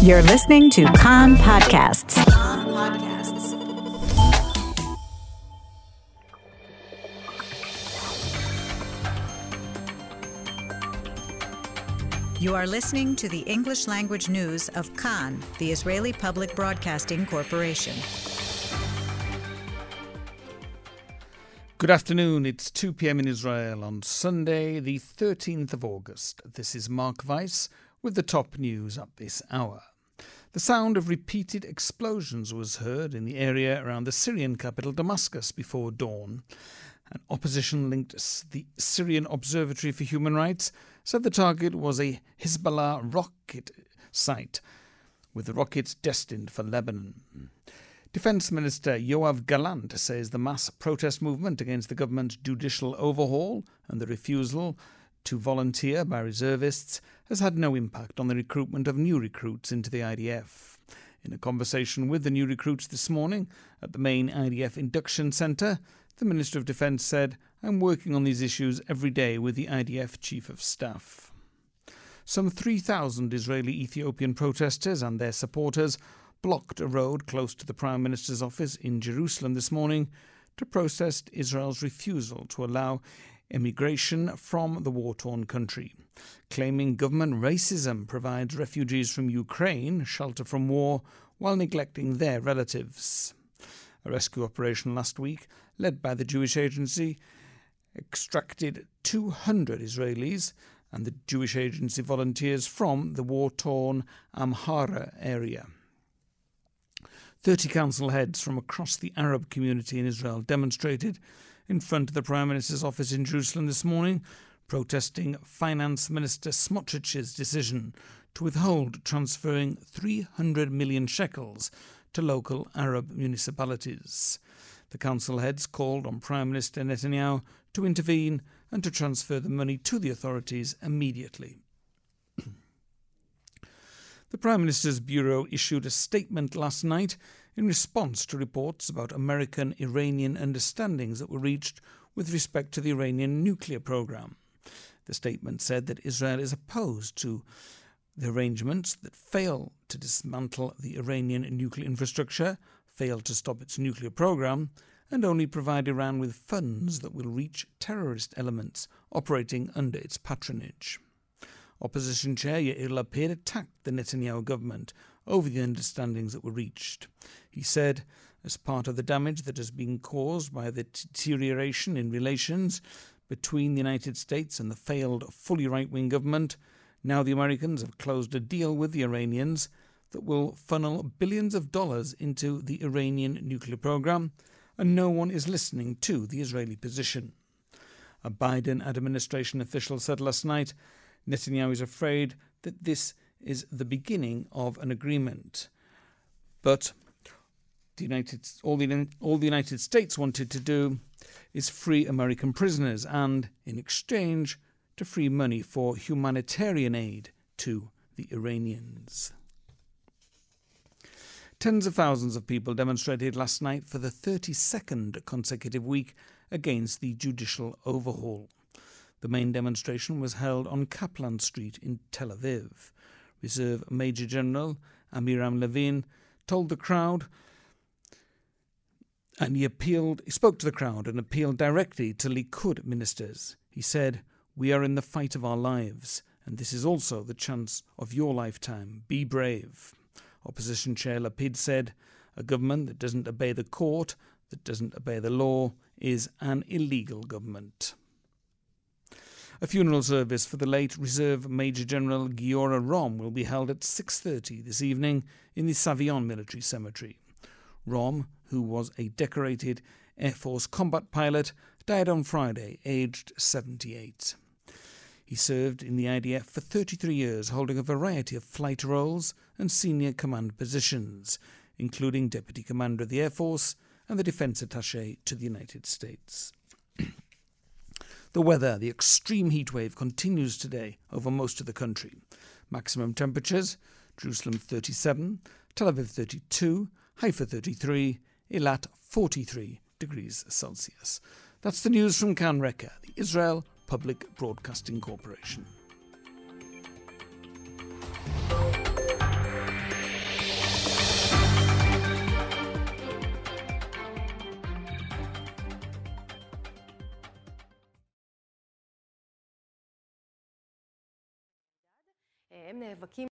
You're listening to Kan Podcasts. You are listening to the English language news of Kan, the Israeli Public Broadcasting Corporation. Good afternoon. It's 2 p.m. in Israel on Sunday, the 13th of August. This is Mark Weiss with the top news up this hour. The sound of repeated explosions was heard in the area around the Syrian capital Damascus before dawn. An opposition linked the Syrian Observatory for Human Rights said the target was a Hezbollah rocket site, with the rockets destined for Lebanon. Defence Minister Yoav Gallant says the mass protest movement against the government's judicial overhaul and the refusal to volunteer by reservists has had no impact on the recruitment of new recruits into the IDF. In a conversation with the new recruits this morning at the main IDF induction centre, the Minister of Defence said, I'm working on these issues every day with the IDF Chief of Staff. Some 3,000 Israeli Ethiopian protesters and their supporters blocked a road close to the Prime Minister's office in Jerusalem this morning to protest Israel's refusal to allow immigration from the war torn country, claiming government racism provides refugees from Ukraine shelter from war while neglecting their relatives. A rescue operation last week led by the Jewish Agency, extracted 200 Israelis and the Jewish Agency volunteers from the war torn Amhara area. 30 council heads from across the Arab community in Israel demonstrated in front of the Prime Minister's office in Jerusalem this morning, protesting Finance Minister Smotrich's decision to withhold transferring 300 million shekels to local Arab municipalities. The council heads called on Prime Minister Netanyahu to intervene and to transfer the money to the authorities immediately. The Prime Minister's Bureau issued a statement last night in response to reports about American Iranian understandings that were reached with respect to the Iranian nuclear program. The statement said that Israel is opposed to the arrangements that fail to dismantle the Iranian nuclear infrastructure fail to stop its nuclear program, and only provide Iran with funds that will reach terrorist elements operating under its patronage. Opposition Chair Yair Lapid attacked the Netanyahu government over the understandings that were reached. He said, as part of the damage that has been caused by the deterioration in relations between the United States and the failed fully right wing government, now the Americans have closed a deal with the Iranians that will funnel billions of dollars into the Iranian nuclear program, and no one is listening to the Israeli position. A Biden administration official said last night Netanyahu is afraid that this is the beginning of an agreement. But the United, all, the, all the United States wanted to do is free American prisoners and, in exchange, to free money for humanitarian aid to the Iranians. Tens of thousands of people demonstrated last night for the 32nd consecutive week against the judicial overhaul. The main demonstration was held on Kaplan Street in Tel Aviv. Reserve Major General Amiram Levin told the crowd and he appealed he spoke to the crowd and appealed directly to Likud ministers. He said, We are in the fight of our lives, and this is also the chance of your lifetime. Be brave. Opposition Chair Lapid said, A government that doesn't obey the court, that doesn't obey the law, is an illegal government. A funeral service for the late Reserve Major General Giora Rom will be held at 6.30 this evening in the Savion Military Cemetery. Rom, who was a decorated Air Force combat pilot, died on Friday, aged 78. He served in the IDF for 33 years, holding a variety of flight roles and senior command positions, including Deputy Commander of the Air Force and the Defense Attaché to the United States. the weather, the extreme heat wave continues today over most of the country. Maximum temperatures Jerusalem 37, Tel Aviv 32, Haifa 33, Eilat 43 degrees Celsius. That's the news from Kan Reka, the Israel Public Broadcasting Corporation. הם נאבקים